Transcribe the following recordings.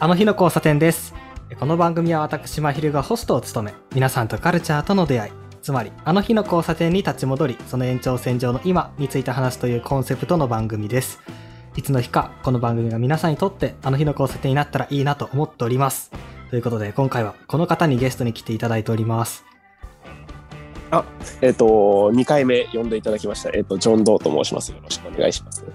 あの日の交差点です。この番組は私、まひるがホストを務め、皆さんとカルチャーとの出会い、つまり、あの日の交差点に立ち戻り、その延長線上の今について話すというコンセプトの番組です。いつの日か、この番組が皆さんにとって、あの日の交差点になったらいいなと思っております。ということで、今回はこの方にゲストに来ていただいております。えっ、と、2回目呼んでいただきました。えっ、と、ジョン・ドーと申します。よろしくお願いします。よ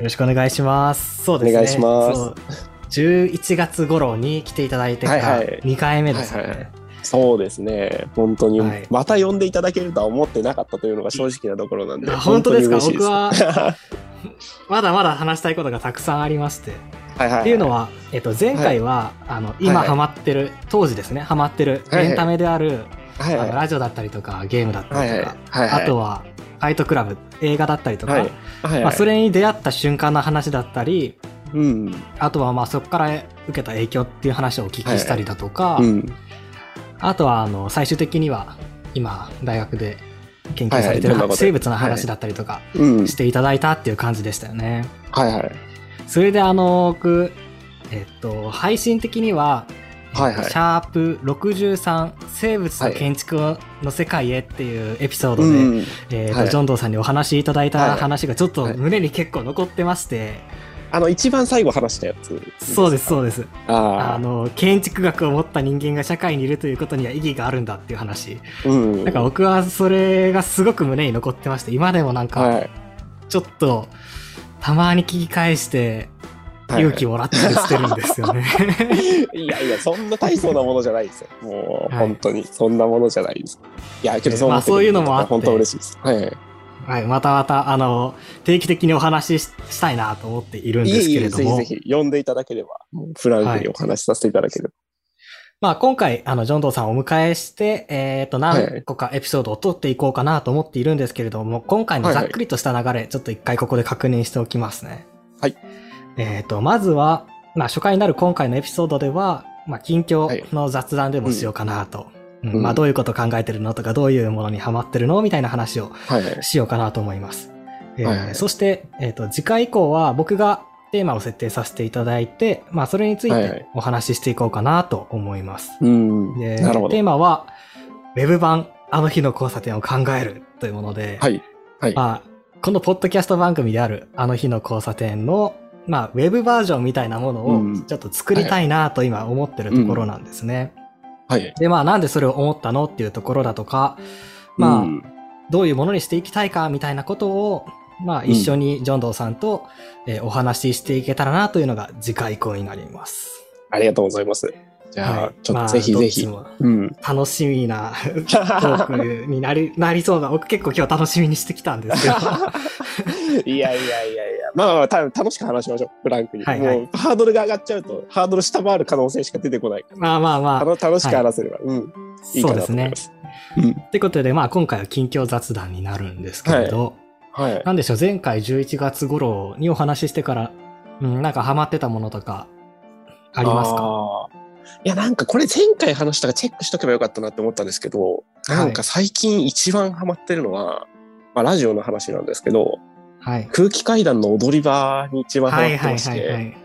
ろしくお願いします。そうですね。お願いします11月頃に来ていただいてからはいはい2回目ですよね。はいはいそうですね。本当に、はいまた呼んでいただけるとは思ってなかったというのが正直なところなんで。あ本当ですか？僕ははまだまだ話したいことがたくさんありまして。いはいはい。っていうのは、えっと、前回は、あの、今はいはいハマってる、当時ですね、ハマってるはいはいエンタメである、はいはい、あのラジオだったりとか、ゲームだったはいはいりとか、はいはい。あとは、ファイトクラブ、映画だったりとか、はいはいはい。まあ、それに出会った瞬間の話だったり、うん。あとは、まあ、そこから受けた影響っていう話をお聞きしたりだとか、うん。あとは、あの、最終的には、今、大学で研究されてる生物の話だったりとか、うん。していただいたっていう感じでしたよね。はいはい。それで、あの、僕、えっと、配信的には、はいはいシャープ63生物と建築の世界へっていうエピソードで、うん。えーとはいジョンドーさんにお話しいただいたはい話がちょっとはい胸に結構残ってまして、あの、一番最後話したやつ。そうです、そうです。ああの、建築学を持った人間が社会にいるということには意義があるんだっていう話。あ。うん。なんか僕はそれがすごく胸に残ってまして、今でもなんかはい。ちょっとたまに聞き返してはい勇気もらったりしてるんですよね。いやいや、そんな大層なものじゃないですよ。もう、はい本当に、そんなものじゃないです。いや、けどそう思ってまあそういうのもあって本当嬉しいです。はい。はい、またまた、あの、定期的にお話しししたいなと思っているんですけれども、ぜひぜひ、呼んでいただければ、フランクにお話しさせていただければ。まあ今回、あの、ジョンドーさんをお迎えして、えっ、と、何個かエピソードを取っていこうかなと思っているんですけれども、今回のざっくりとした流れ、ちょっと一回ここで確認しておきますね。はい。えっ、と、まずは、まあ初回になる今回のエピソードでは、まあ近況の雑談でもしようかなと。うんうんまあどういうこと考えてるのとか、どういうものにハマってるのみたいな話を。しようかなと思います。えーはいはいそして、えっ、と、次回以降は僕がテーマを設定させていただいて、まあ、それについてお話ししていこうかなと思います。うん。でなるほどテー。マは、ウェブ版、あの日の交差点を考えるというもので、はい。はい。まあ、このポッドキャスト番組である、あの日の交差点の、まあ、ウェブバージョンみたいなものをうんちょっと作りたいなと今思ってるところなんですね。はい。で、まあ、なんでそれを思ったのっていうところだとか、まあ、うんどういうものにしていきたいかみたいなことを、まあうん一緒にジョンドーさんと、えーお話ししていけたらなというのが次回以降になります。ありがとうございます。じゃあ、はいちょっとまあぜひぜひ。うん。楽しみなトークになり、なりそうな、僕結構今日楽しみにしてきたんですけど。いやいやいやいや。まあまあ、た楽しく話しましょう。フランクに。はいはいもう、ハードルが上がっちゃうと、ハードル下回る可能性しか出てこないから。まあまあまあ、楽しく話せれば、うん。いいそうですねと思い。うん。ってことで、まあ今回は近況雑談になるんですけれど、はい。なんでしょう、前回11月頃にお話ししてから、うん、なんかハマってたものとか、ありますか？いや、なんかこれ前回話したからチェックしとけばよかったなって思ったんですけど、なんか最近一番ハマってるのは、まあラジオの話なんですけど、はい。空気階段の踊り場に一番ハマはいはいってまして、はいはい。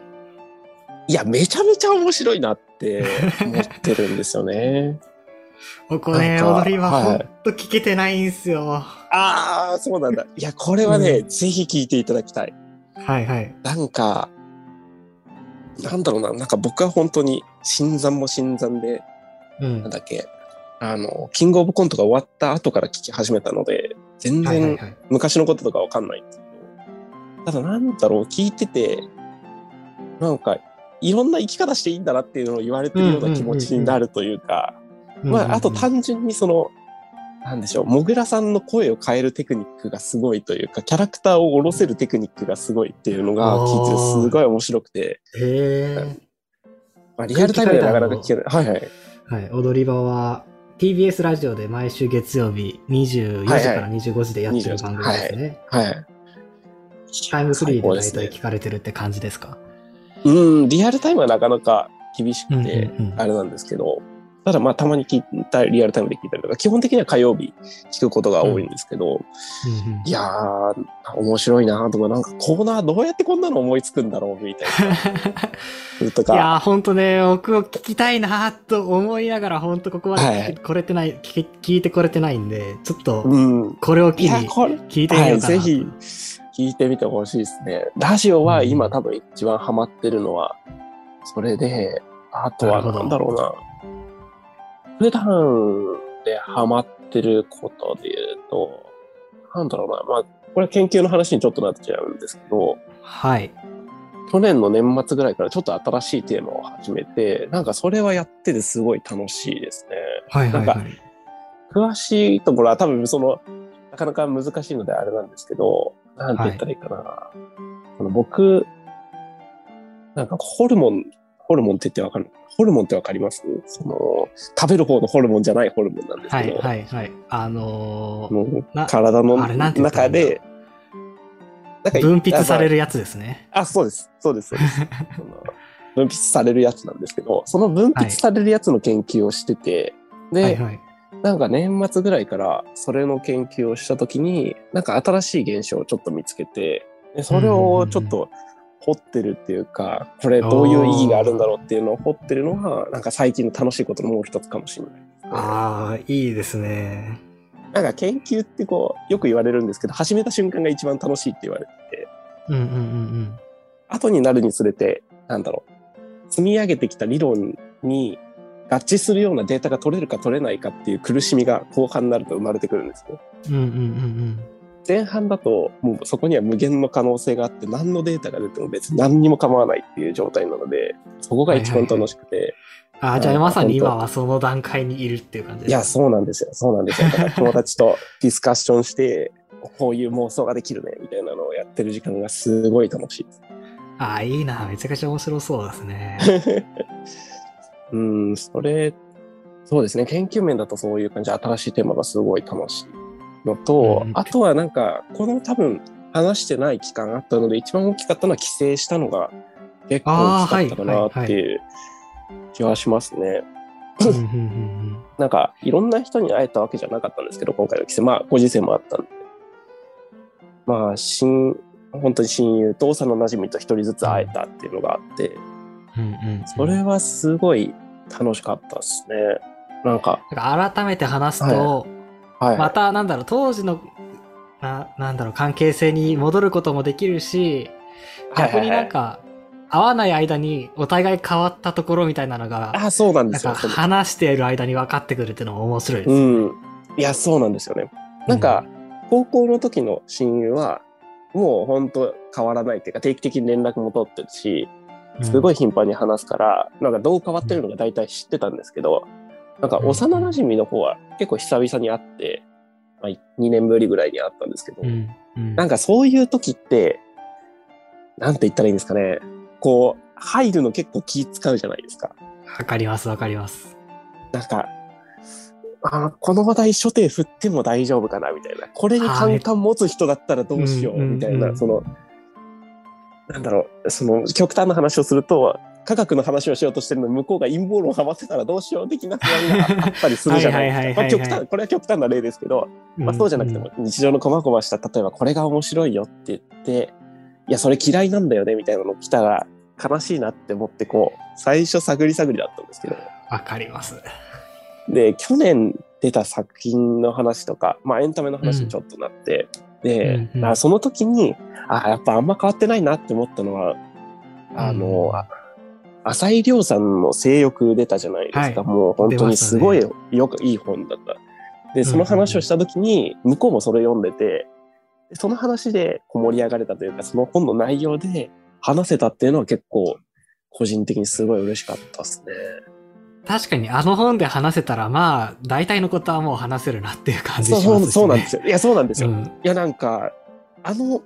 いや、めちゃめちゃ面白いなって 思ってるんですよね。僕ね、踊りははいほんと聞けてないんすよ。ああ、そうなんだ。いや、これはね、うぜひ聞いていただきたい。はいはい。なんか、なんだろうな、なんか僕は本当に新参も新参で、うん。なんだっけ、あの、キングオブコントが終わった後から聞き始めたので、全然。昔のこととかわかんないんですけど、ただなんだろう、聞いてて、なんか、いろんな生き方していいんだなっていうのを言われてるような気持ちになるというか、まあ、あと単純にその、なんでしょう、もぐらさんの声を変えるテクニックがすごいというか、キャラクターを下ろせるテクニックがすごいっていうのが聞いててすごい面白くて、あ、リアルタイムでなかなか聞けない。はいはい。はい。踊り場は TBS ラジオで毎週月曜日24時から25時でやってる番組ですね。はい。タイムフリーで大体聞かれてるって感じですか？うん、リアルタイムはなかなか厳しくて、うんうんうんあれなんですけど、ただまあたまに聞いたリアルタイムで聞いたりとか、基本的には火曜日聞くことが多いんですけど、うんうんいやー、面白いなとか、なんかコーナーどうやってこんなの思いつくんだろうみたいな。といか、やー、ほんとね、僕を聞きたいなと思いながら、ほんとここまではい聞けこれてない、聞け聞いてこれてないんで、ちょっと、うん。これを機に聞いてみはい、ようかな。ぜひ聞いてみてほしいですね。ラジオは今多分一番ハマってるのは、それで、あとはなんだろうな。普段でハマってることで言うと、なんだろうな。まあ、これは研究の話にちょっとなっちゃうんですけど、はい。去年の年末ぐらいからちょっと新しいテーマを始めて、なんかそれはやっててすごい楽しいですね。はいはいはなんい。詳しいところは多分その、なかなか難しいのであれなんですけど、なんて言ったらいいかな。その僕、なんかホルモン、ホルモンって言ってわかるホルモンってわかります？その、食べる方のホルモンじゃないホルモンなんですはいけど、はいはい。あのー体の中で、なんか分泌される。るやつですね。あ、そうです。そうです。そうです 分泌されるやつなんですけど、その分泌されるやつの研究をしてて、で、はいはい。なんか年末ぐらいからそれの研究をしたときに、なんか新しい現象をちょっと見つけて、でそれをちょっと掘ってるっていうか、これどういう意義があるんだろうっていうのを掘ってるのが、なんか最近の楽しいことのもう一つかもしれない。ああ、いいですね。なんか研究ってこう、よく言われるんですけど、始めた瞬間が一番楽しいって言われてて、うんうんうん後になるにつれて、なんだろう、積み上げてきた理論に合致するようなデータが取れるか取れないかっていう苦しみが後半になると生まれてくるんですよ。うん。うんうんうん前半だともうそこには無限の可能性があって何のデータが出ても別に何にも構わないっていう状態なのでそこが一番楽しくて、うん。ああ、じゃあまさに今はその段階にいるっていう感じですいやそうなんですよそうなんですよだから友達とディスカッションしてこういう妄想ができるねみたいなのをやってる時間がすごい楽しいです。ああ、いいな。めちゃくちゃ面白そうですね。うんそれそうですね研究面だとそういう感じで新しいテーマがすごい楽しいのと、うん。あとはなんかこの多分話してない期間あったので一番大きかったのは帰省したのが結構大きかったかなっていう気はしますね。なんかいろんな人に会えたわけじゃなかったんですけど今回の帰省。まあご時世もあったんで。まあ親本当に親友と幼馴染と一人ずつ会えたっていうのがあって。それはすごい楽しかったですね。なんか、なんか改めて話すと、はい。またなんだろう、当時の、な、なんだろう、関係性に戻ることもできるし、逆になんか、会わない間にお互い変わったところみたいなのが、あ、そうなんでなんすよ。か話している間に分かってくるっていうのも面白いです。うん。いや、そうなんですよね。なんか、高校の時の親友は、もう本当変わらないっていうか、定期的に連絡も取ってるし、すごい。い頻繁に話すから、なんかどう変わってるのか大体知ってたんですけど、なんか幼馴染の方は結構久々に会って、まあ、2年ぶりぐらいに会ったんですけど、うん。うん。なんかそういう時って、なんて言ったらいいんですかね。こう、入るの結構気使うじゃないですか。わかります、わかります。なんか、あこの話題初手振っても大丈夫かなみたいな。これにカンカン持つ人だったらどうしようはいみたいな、その、なんだろう、その極端な話をすると、科学の話をしようとしてるのに向こうが陰謀論をハマってたらどうしよう的な不安があったりするじゃないですか。まあ極端、これは極端な例ですけど、まあ、そうじゃなくても、日常の細々した、例えばこれが面白いよって言って、いや、それ嫌いなんだよね、みたいなの来たら、悲しいなって思って、こう、最初探り探りだったんですけど、わかります。で、去年出た作品の話とか、まあエンタメの話にちょっとなって、で、うんうん。あその時に、あやっぱあんま変わってないなって思ったのは、あの、うん。あ浅井亮さんの性欲出たじゃないですか。はいもう本当にすごいよく、いい本だった。で、その話をした時に、向こうもそれ読んでて、でその話で盛り上がれたというか、その本の内容で話せたっていうのは結構、個人的にすごい嬉しかったですね。確かにあの本で話せたら、まあ、大体のことはもう話せるなっていう感じしそうますし、ね。そうそうなんですよ。いや、そうなんですよ。いうんや、なんか、あの、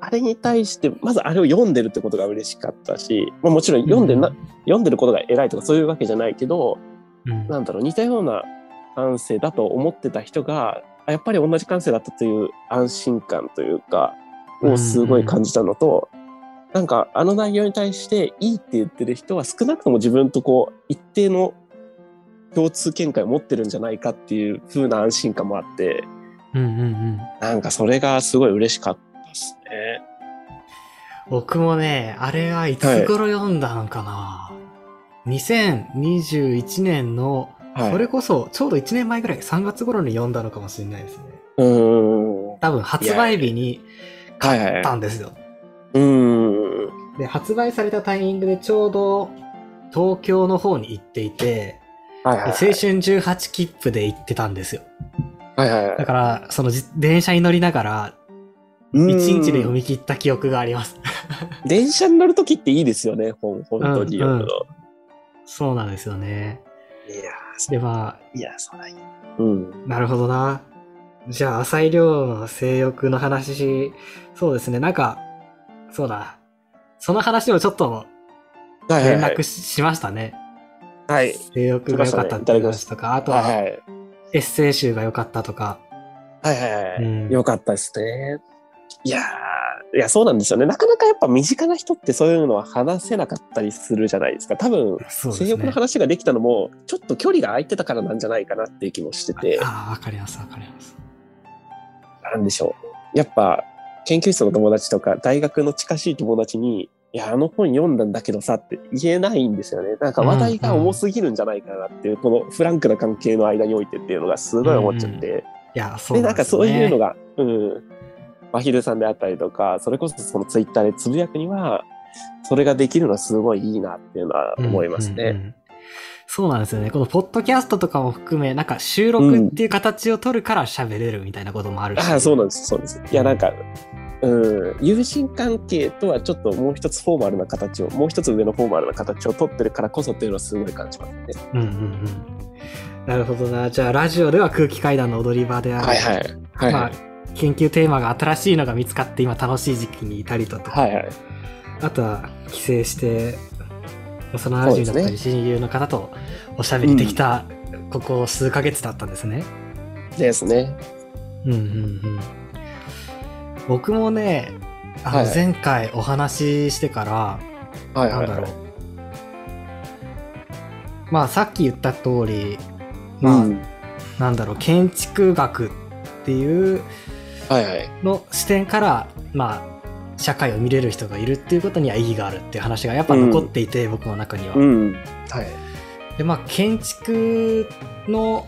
あれに対して、まずあれを読んでるってことが嬉しかったし、まあ、もちろん読んでな、読んでることが偉いとかそういうわけじゃないけど、うん。なんだろう、似たような感性だと思ってた人が、あやっぱり同じ感性だったという安心感というか、をすごい感じたのと、なんかあの内容に対していいって言ってる人は少なくとも自分とこう一定の共通見解を持ってるんじゃないかっていう風な安心感もあって、うんうんうん。なんかそれがすごい嬉しかったですね。僕もね、あれはいつ頃読んだのかな、2021年の、はい。それこそちょうど1年前ぐらい、3月頃に読んだのかもしれないですね。うーん。多分発売日にはいはい買ったんですよ。うーん。で、発売されたタイミングでちょうど東京の方に行っていて、はいはいで青春18切符で行ってたんですよ。はいはいはいだから、そのじ電車に乗りながら、うーん。1日で読み切った記憶があります。電車に乗るときっていいですよね、本本当に読むの。そうなんですよね。いやー、で、まいや、そうだよ。うん。あ、なるほどな。じゃあ、浅井亮の性欲の話、そうですね、なんか、そうだ。その話をちょっとはいはいはい連絡。し,、しましたね。はい。性欲が良かったっていう話とか、あとははいはい。エッセイ集が良かったとか。はいはいはい。うんよかったですね。いやー、いや、そうなんですよね。なかなかやっぱ身近な人ってそういうのは話せなかったりするじゃないですか。多分。性欲の話ができたのも、ちょっと距離が空いてたからなんじゃないかなっていう気もしてて、ああ、わかります、わかります。なんでしょう。やっぱ、研究室の友達とか、大学の近しい友達に、いや、あの本読んだんだけどさって言えないんですよね。なんか話題が重すぎるんじゃないかなっていう、このフランクな関係の間においてっていうのがすごい思っちゃって。いや、そうで、ね。なんんかそういうのが、うん。まひるさんであったりとか、それこそそのツイッターでつぶやくには、それができるのはすごいいいなっていうのは思いますね。うんうんうんそうなんですよね。このポッドキャストとかも含め、なんか収録っていう形を取るから喋れるみたいなこともあるし。ああ、そうなんです、そうです。いや、なんか、うん、友人関係とはちょっともう一つフォーマルな形を、もう一つ上のフォーマルな形を取ってるからこそっていうのはすごい感じますね。うんうんうん。なるほどな。じゃあ、ラジオでは空気階段の踊り場である。はいはい。はいまあはい。、研究テーマが新しいのが見つかって今楽しい時期にいたりだとか、はいはい。あとは帰省して、幼馴染だったり親友の方とおしゃべりできた、ここ数ヶ月だったんですね。ですね。うんうんうん。僕もね、あのはいはい前回お話ししてから、はいはいはいなんだろう。。まあさっき言った通り、まあ、うんなんだろう、建築学っていうはいはい。の視点から、まあ、社会を見れる人がいるっていうことには意義があるっていう話がやっぱ残っていて、僕の中には。うん。はい。で、まあ、建築の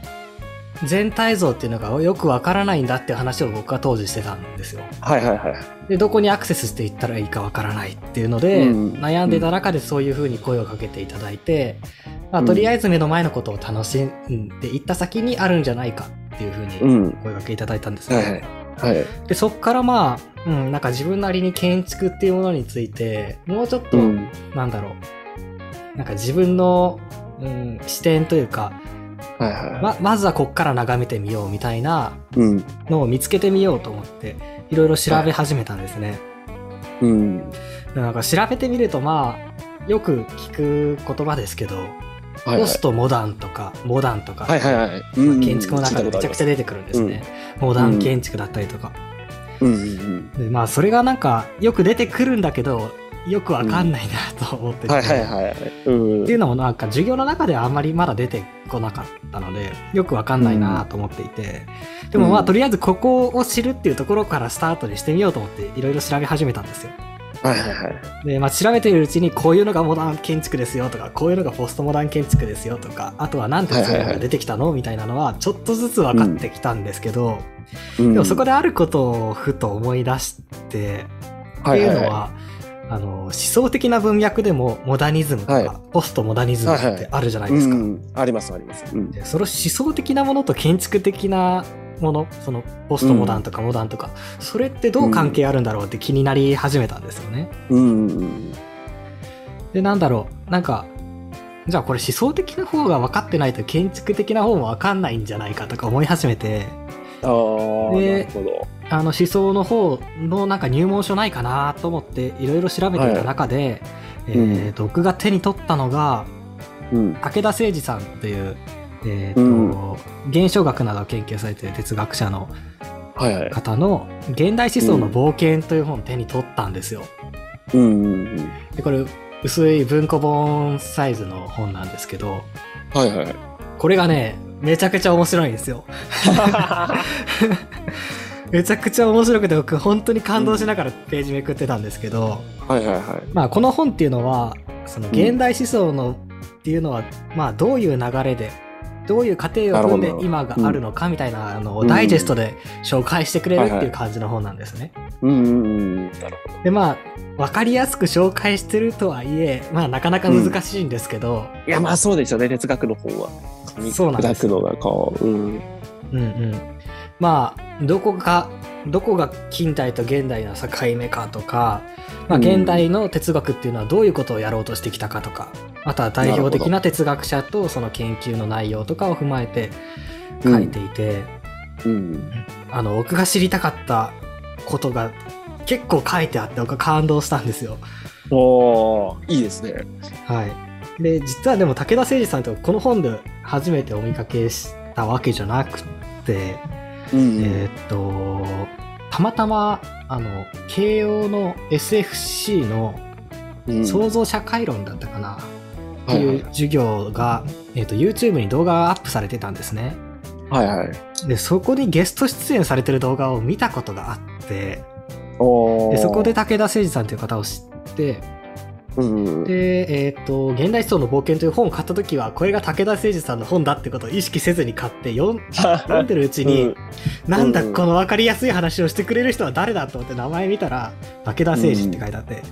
全体像っていうのがよくわからないんだっていう話を僕は当時してたんですよ。はいはいはい。で、どこにアクセスしていったらいいかわからないっていうので、うん悩んでた中でそういうふうに声をかけていただいて、まあ、とりあえず目の前のことを楽しんでいった先にあるんじゃないかっていうふうにうん。声かけいただいたんですよ、はいはい。はい。で、そっからまあ、うん、なんか自分なりに建築っていうものについて、もうちょっと、うん。なんだろう、なんか自分の、うん、視点というか、はいはい。ま、まずはこっから眺めてみようみたいなうん。のを見つけてみようと思って、いろいろ調べ始めたんですね。うん。でなんか調べてみるとまあ、よく聞く言葉ですけど、はいはいポストモダンとか、モダンとか、はいはいはい。まあうん建築の中でめちゃくちゃ出てくるんですね。モダン建築だったりとか。うんうんでまあ、それがなんか、よく出てくるんだけど、よくわかんないなと思ってて。っていうのもなんか授業の中ではあんまりまだ出てこなかったのでよくわかんないなと思っていて、でもまあうん。とりあえずここを知るっていうところからスタートにしてみようと思っていろいろ調べ始めたんですよはいはいはい。でまあ調べているうちにこういうのがモダン建築ですよとかこういうのがポストモダン建築ですよとかあとはなんでそういうのが出てきたのみたいなのはちょっとずつ分かってきたんですけど、ででもそこであることをふと思い出して、っていうのは、あの思想的な文脈でもモダニズムとか、はいポストモダニズムってあるじゃないですか。うん、ありますあります。うん。でその思想的なものと建築的なものそのポストモダンとかモダンとか、それってどう関係あるんだろうって気になり始めたんですよね。うんうんでなんだろうなんかじゃあこれ思想的な方が分かってないと建築的な方も分かんないんじゃないかとか思い始めてあでるほど。あの思想の方のなんか入門書ないかなと思っていろいろ調べていた中で、えーと僕が手に取ったのがうん。武田誠司さんという、えーとうん現象学などを研究されている哲学者の。方の「現代思想の冒険」という本を手に取ったんですよ。うんうんうん。でこれ薄い文庫本サイズの本なんですけどはいはい。これがね、めちゃくちゃ面白いんですよ。めちゃくちゃ面白くて僕本当に感動しながらページめくってたんですけど、はいはいはい。まあこの本っていうのはその現代思想のっていうのは、まあどういう流れでどういう過程を踏んで今があるのかみたいなのをうんダイジェストで紹介してくれるってはいう感じの本なんですね。でまあ分かりやすく紹介してるとはいえまあなかなか難しいんですけど、ど。いや、まあそうですよね、哲学の本は。そうなんですう、うん。うんうん、まあどこがどこが近代と現代の境目かとか、まあ、うん現代の哲学っていうのはどういうことをやろうとしてきたかとかあとは代表的な哲学者とその研究の内容とかを踏まえて書いていて、うん。あの僕が知りたかったことが結構書いてあって僕は感動したんですよ。おー、いいですね。はい、で実はでも武田誠司さんとこの本で初めてお見かけしたわけじゃなくって。うんえーっと、たまたま、あの、慶応の SFC のうん創造社会論だったかな、ってはいう授業が、えーっと、YouTube に動画がアップされてたんですね。はいはい。で、そこにゲスト出演されてる動画を見たことがあって、おーでそこで、武田誠司さんという方を知って、うん。で、えーっと、現代思想の冒険という本を買った時は、これが武田誠司さんの本だってことを意識せずに買って読ん 読んでるうちに、うんなんだうんこの分かりやすい話をしてくれる人は誰だと思って名前見たら武田誠司って書いてあって、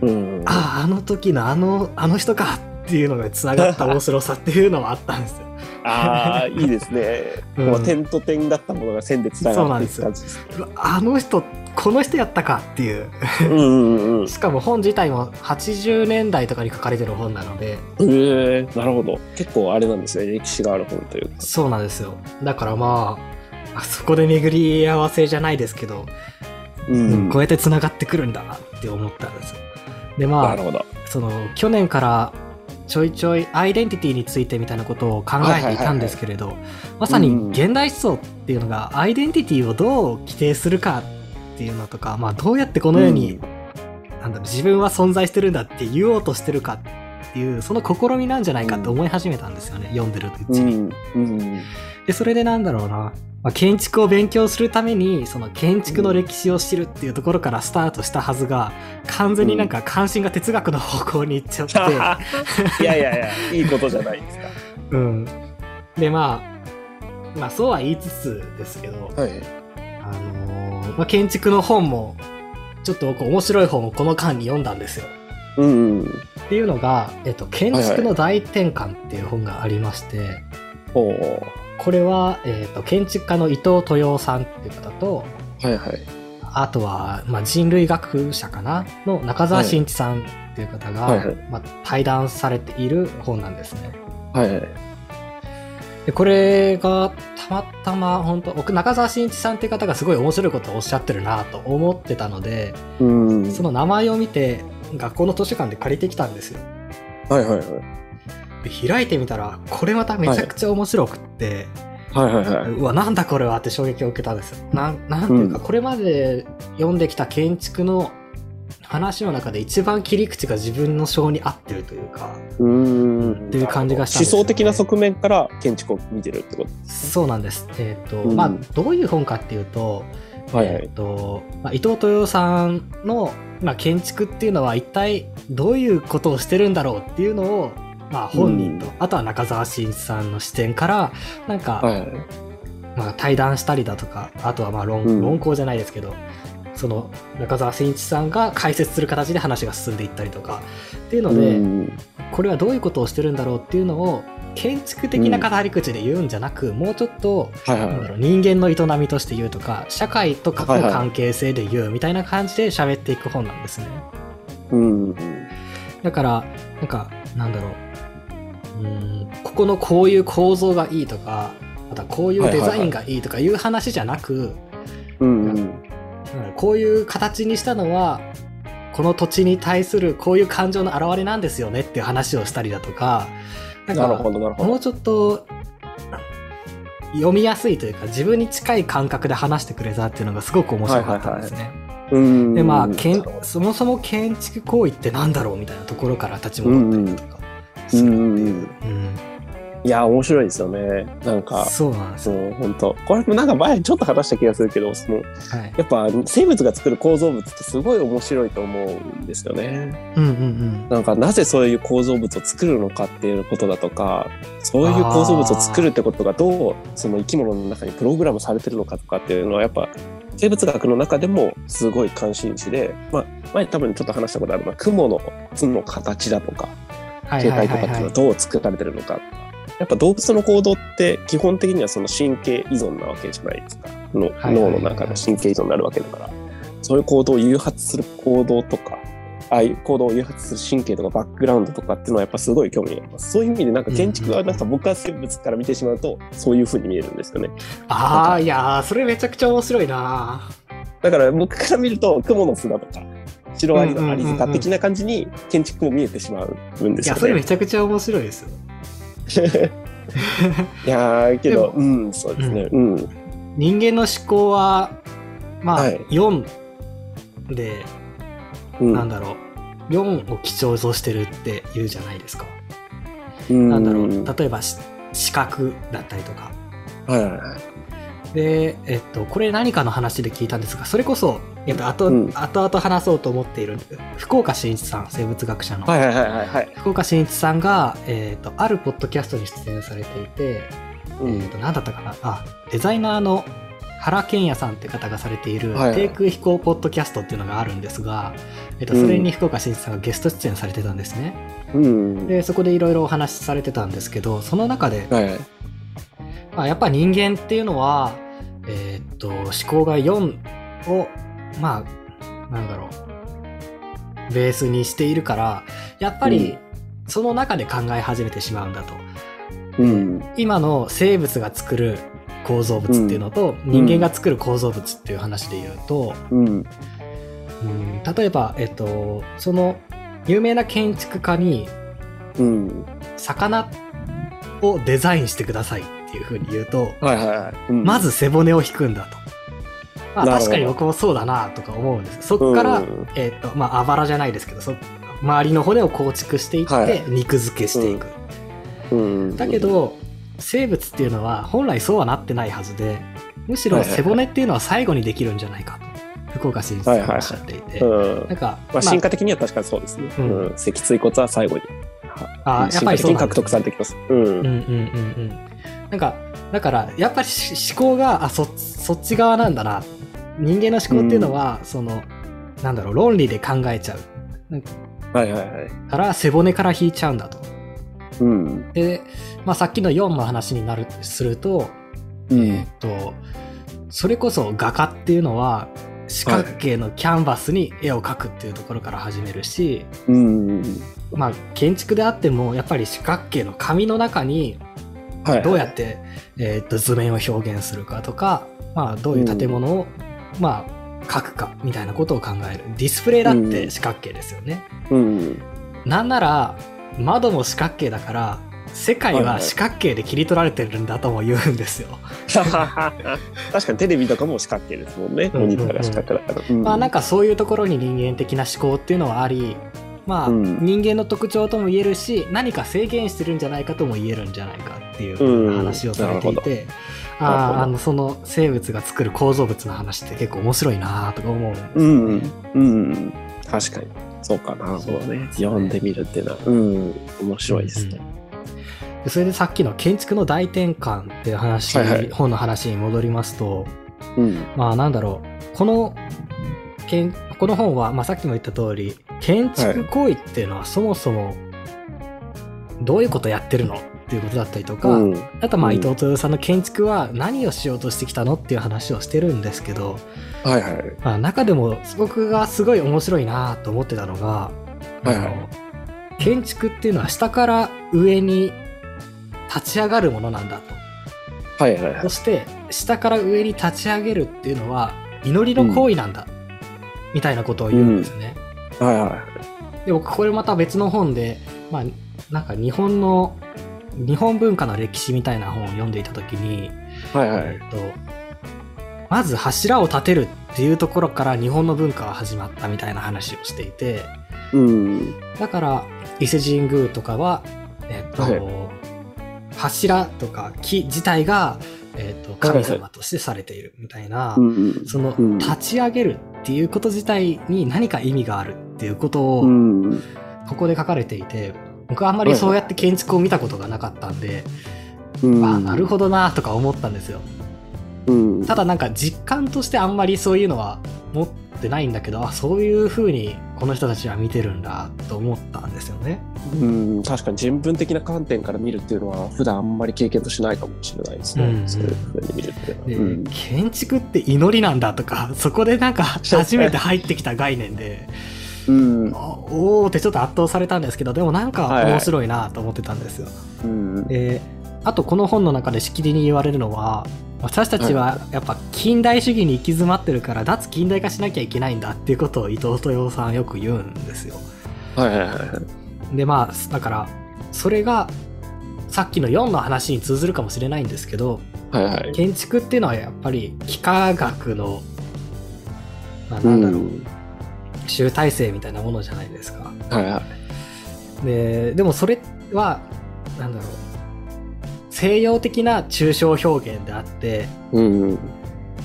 うん。あああの時のあのあの人かっていうのがつながった面白さっていうのはあったんですよ。ああ、いいですね。うんもう点と点だったものが線でつながっていく感じですね。あの人この人やったかっていううんうんうん。しかも本自体も80年代とかに書かれてる本なのでへえなるほど。結構あれなんですね。歴史がある本というか。そうなんですよだからまああそこで巡り合わせじゃないですけど、うんこうやってつながってくるんだなって思ったんですよ。でまあなるほど。その去年からちょいちょいアイデンティティについてみたいなことを考えていたんですけれどまさに現代思想っていうのがアイデンティティをどう規定するかっていうのとか、まあ、どうやってこの世に、なんだろう自分は存在してるんだって言おうとしてるかっていうその試みなんじゃないかって思い始めたんですよね、読んでるうちに。うん。うん。でそれでなんだろうな、まあ、建築を勉強するためにその建築の歴史を知るっていうところからスタートしたはずが完全になんか関心が哲学の方向に行っちゃって。いやいやいや、いいことじゃないですか。うん。で、まあ、まあそうは言いつつですけど、はい。あのーまあ、建築の本も、ちょっと僕面白い本をこの間に読んだんですよ。うんうん。っていうのが、えっと、建築の大転換っていう本がありまして、おーこれは、えっと、建築家の伊藤豊夫さんっていう方と、はいはい。あとは、まあ、人類学者かなの中澤慎一さんっていう方が、はいはいまあ、対談されている本なんですね。はいはい。で、これがたまたま本当僕中澤慎一さんっていう方がすごい面白いことをおっしゃってるなと思ってたので、うん。その名前を見て学校の図書館で借りてきたんですよ。はいはいはい。で開いてみたら、これまためちゃくちゃ面白くって、はいはいはい。うわ、なんだこれはって衝撃を受けたんですよ。なん、なんていうか、うんこれまで読んできた建築の話の中で一番切り口が自分の性に合ってるというか、うん。っていう感じがしたね思想的な側面から建築を見てるってこと。そうなんです。えっ、と、うんまあ、どういう本かっていうと、はいはいえっ、と、まあ、伊藤豊夫さんの、まあ、建築っていうのは一体どういうことをしてるんだろうっていうのを、まあ、本人と、うんあとは中澤慎一さんの視点から、なんか、はいはい。まあ、対談したりだとか、あとはまあ論、うん論考じゃないですけど、その中澤慎一さんが解説する形で話が進んでいったりとかっていうので、うんこれはどういうことをしてるんだろうっていうのを建築的な語り口で言うんじゃなく、もうちょっとはいはいなんだろう人間の営みとして言うとか社会とかの関係性で言うみたいな感じで喋っていく本なんですね。うん。だからなんかなんだろううーんここのこういう構造がいいとかまたこういうデザインがいいとかいう話じゃなく、うん。うんこういう形にしたのはこの土地に対するこういう感情の表れなんですよねっていう話をしたりだとかなんかなるほどなるほど。もうちょっと読みやすいというか自分に近い感覚で話してくれたっていうのがすごく面白かったんですね。うん。でまあけんそもそも建築行為ってなんだろうみたいなところから立ち戻ったりとかするっていう。うんうんいや、面白いですよね。なんか、そうなんですよ。そう、本当これもなんか前ちょっと話した気がするけど、その、はい。やっぱ生物が作る構造物ってすごい面白いと思うんですよね。うんうんうん。なんかなぜそういう構造物を作るのかっていうことだとか、そういう構造物を作るってことがどうその生き物の中にプログラムされてるのかとかっていうのはやっぱ生物学の中でもすごい関心事で、まあ前多分ちょっと話したことあるのは雲の巣の形だとか、はい形はいはいはい態とかっていうのは。どう作られてるのか。やっぱ動物の行動って基本的にはその神経依存なわけじゃないですか。の脳の中で神経依存になるわけだから。そういう行動を誘発する行動とか、ああいう行動を誘発する神経とかバックグラウンドとかっていうのはやっぱすごい興味があります。そういう意味でなんか建築はなんか僕は生物から見てしまうとそういう風に見えるんですよね。ああ、いやー、それめちゃくちゃ面白いなだから僕から見ると雲の巣だとか、シロアリのアリ塚的な感じに建築も見えてしまうんでいや、すよね。それめちゃくちゃ面白いですよ。いやーけど、うん、そうですね。うん。人間の思考は、まあ、はい4で、うん、なんだろう、4を基調としてるって言うじゃないですか。うんなんだろう、例えばし視覚だったりとか。はいはいはい。で、えっと、これ何かの話で聞いたんですが、それこそ、えっと、後うん後々話そうと思っている、福岡伸一さん、生物学者の。はいはいはいはいはい。福岡伸一さんが、えっと、あるポッドキャストに出演されていて、うんえっと、何だったかな？あ、デザイナーの原健也さんって方がされている、はいはい低空飛行ポッドキャストっていうのがあるんですが、えっと、それに福岡伸一さんがゲスト出演されてたんですね。うん。で、そこでいろいろお話しされてたんですけど、その中で、はいはい。まあ、やっぱ人間っていうのは、えーっと、思考が4を、まあ、なんだろう、ベースにしているから、やっぱり、その中で考え始めてしまうんだと。うん。今の生物が作る構造物っていうのと、人間が作る構造物っていう話で言うと、うん。うん例えば、えっと、その、有名な建築家に、うん。魚をデザインしてくださいっていうふうに言うと、はいはいはい。うんまず、背骨を引くんだと。まあ、確かに僕もそうだなとか思うんです。そっから、うんえっ、と、まあ、あばらじゃないですけど、そ周りの骨を構築していって、はい肉付けしていく。うん。だけ、ど、生物っていうのは本来そうはなってないはずで、むしろ背骨っていうのは最後にできるんじゃないかと、福岡伸一さんがおっしゃっていて。うん。なんか、まあ、進化的には確かにそうですね。ううんん。脊椎骨は最後に。あやっぱりそうねに獲得されてきます。うん。うんうんうんうん。なんか、だから、やっぱりし思考が、あ、そ、そっち側なんだな。人間の思考っていうのは、その、なんだろう、論理で考えちゃう。はいはいはい。から、背骨から引いちゃうんだと。うん。で、まあ、さっきの4の話になる、すると、うんえーっ。と、それこそ画家っていうのは、四角形のキャンバスに絵を描くっていうところから始めるし、うん。まあ、建築であっても、やっぱり四角形の紙の中に、はい。どうやって、えーっと図面を表現するかとか、まあ、どういう建物を、まあ、描くかみたいなことを考える。ディスプレイだって四角形ですよね。うん。なんなら、窓も四角形だから、世界は四角形で切り取られてるんだとも言うんですよ。確かにテレビとかも四角形ですもんね。うんモニターが四角形だから。うんまあなんかそういうところに人間的な思考っていうのはあり、まあうん人間の特徴とも言えるし、何か制限してるんじゃないかとも言えるんじゃないかっていううん話をされていて、なるほどあああのその生物が作る構造物の話って結構面白いなとか思うんですよね。うん。うん。確かに。そうかなるほどね。読んでみるっていうのは。うん。面白いですね。でそれでさっきの建築の大転換っていう話、はいはい本の話に戻りますと、うん。まあなんだろう、この、けんこの本は、まあさっきも言った通り、建築行為っていうのはそもそも、どういうことやってるのっていうことだったりとか、うん。あとまあうん伊藤豊さんの建築は何をしようとしてきたのっていう話をしてるんですけど、はいはい。まあ、中でも僕がすごい面白いなと思ってたのが、はいはいあの建築っていうのは下から上に立ち上がるものなんだと。はいはいはいそ。して下から上に立ち上げるっていうのは祈りの行為なんだ、みたいなことを言うんですね。はいはで僕これまた別の本で、まあ、なんか日本の日本文化の歴史みたいな本を読んでいた時に、い。はいはい。えっとまず柱を立てるっていうところから日本の文化は始まったみたいな話をしていてうん。だから伊勢神宮とかは、えっとはい柱とか木自体が、えー、と神様としてされているみたいな、そのうん。立ち上げるっていうこと自体に何か意味があるっていうことをうん。ここで書かれていて僕はあんまりそうやって建築を見たことがなかったんで、うん。あなるほどなとか思ったんですようん。ただなんか実感としてあんまりそういうのは持ってないんだけどあそういう風にこの人たちは見てるんだと思ったんですよね。うん確かに人文的な観点から見るっていうのは普段あんまり経験としないかもしれないですね、うん。うんそういうふうに見るっていうのは。で、うん。建築って祈りなんだとか そこでなんか初めて入ってきた概念でうん。あおーってちょっと圧倒されたんですけどでもなんかはいはい面白いなと思ってたんですよ、うん。であとこの本の中でしきりに言われるのは私たちはやっぱ近代主義に行き詰まってるから脱近代化しなきゃいけないんだっていうことを伊藤豊さんよく言うんですよ。はいはいはいはい。でまあだからそれがさっきの4の話に通ずるかもしれないんですけどはいはい。建築っていうのはやっぱり幾何学の、まあ、なんだろう、うん。集大成みたいなものじゃないですか。はいはい。ででもそれはなんだろう西洋的な抽象表現であってうん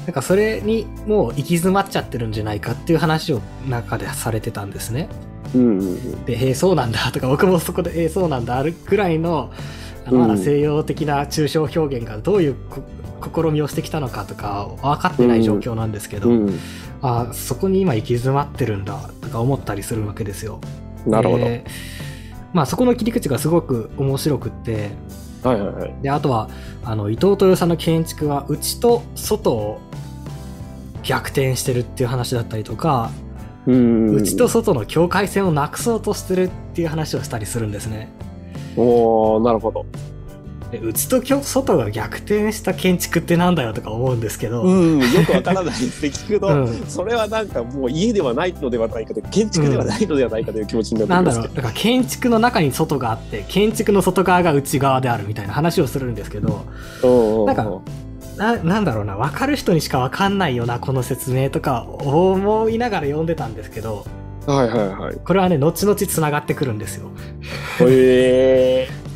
なんかそれにもう行き詰まっちゃってるんじゃないかっていう話を中でされてたんですね。うんで、えー、そうなんだとか、僕もそこで、えー、そうなんだ、あるくらいの、あのうん。まだ西洋的な抽象表現がどういうこ試みをしてきたのかとか分かってない状況なんですけど、うん。あそこに今行き詰まってるんだとか思ったりするわけですよ。なるほど、でまあそこの切り口がすごく面白くって、はいはいはい。で、あとは、あの、伊藤豊さんの建築は内と外を逆転してるっていう話だったりとか、うん。内と外の境界線をなくそうとしてるっていう話をしたりするんですね。おおなるほどで内と外が逆転した建築ってなんだよとか思うんですけど、うんよくわからないです。ね聞くと、うん。それはなんかもう家ではないのではないかと建築ではないのではないかという気持ちになってますけど、ろう。だから建築の中に外があって建築の外側が内側であるみたいな話をするんですけど。うんうんなんかななんだろうな。分かる人にしか分かんないよなこの説明とか思いながら読んでたんですけど。はいはいはい。これはね後々つながってくるんですよ。へえ次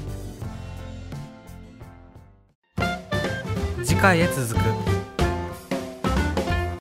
回へ続く。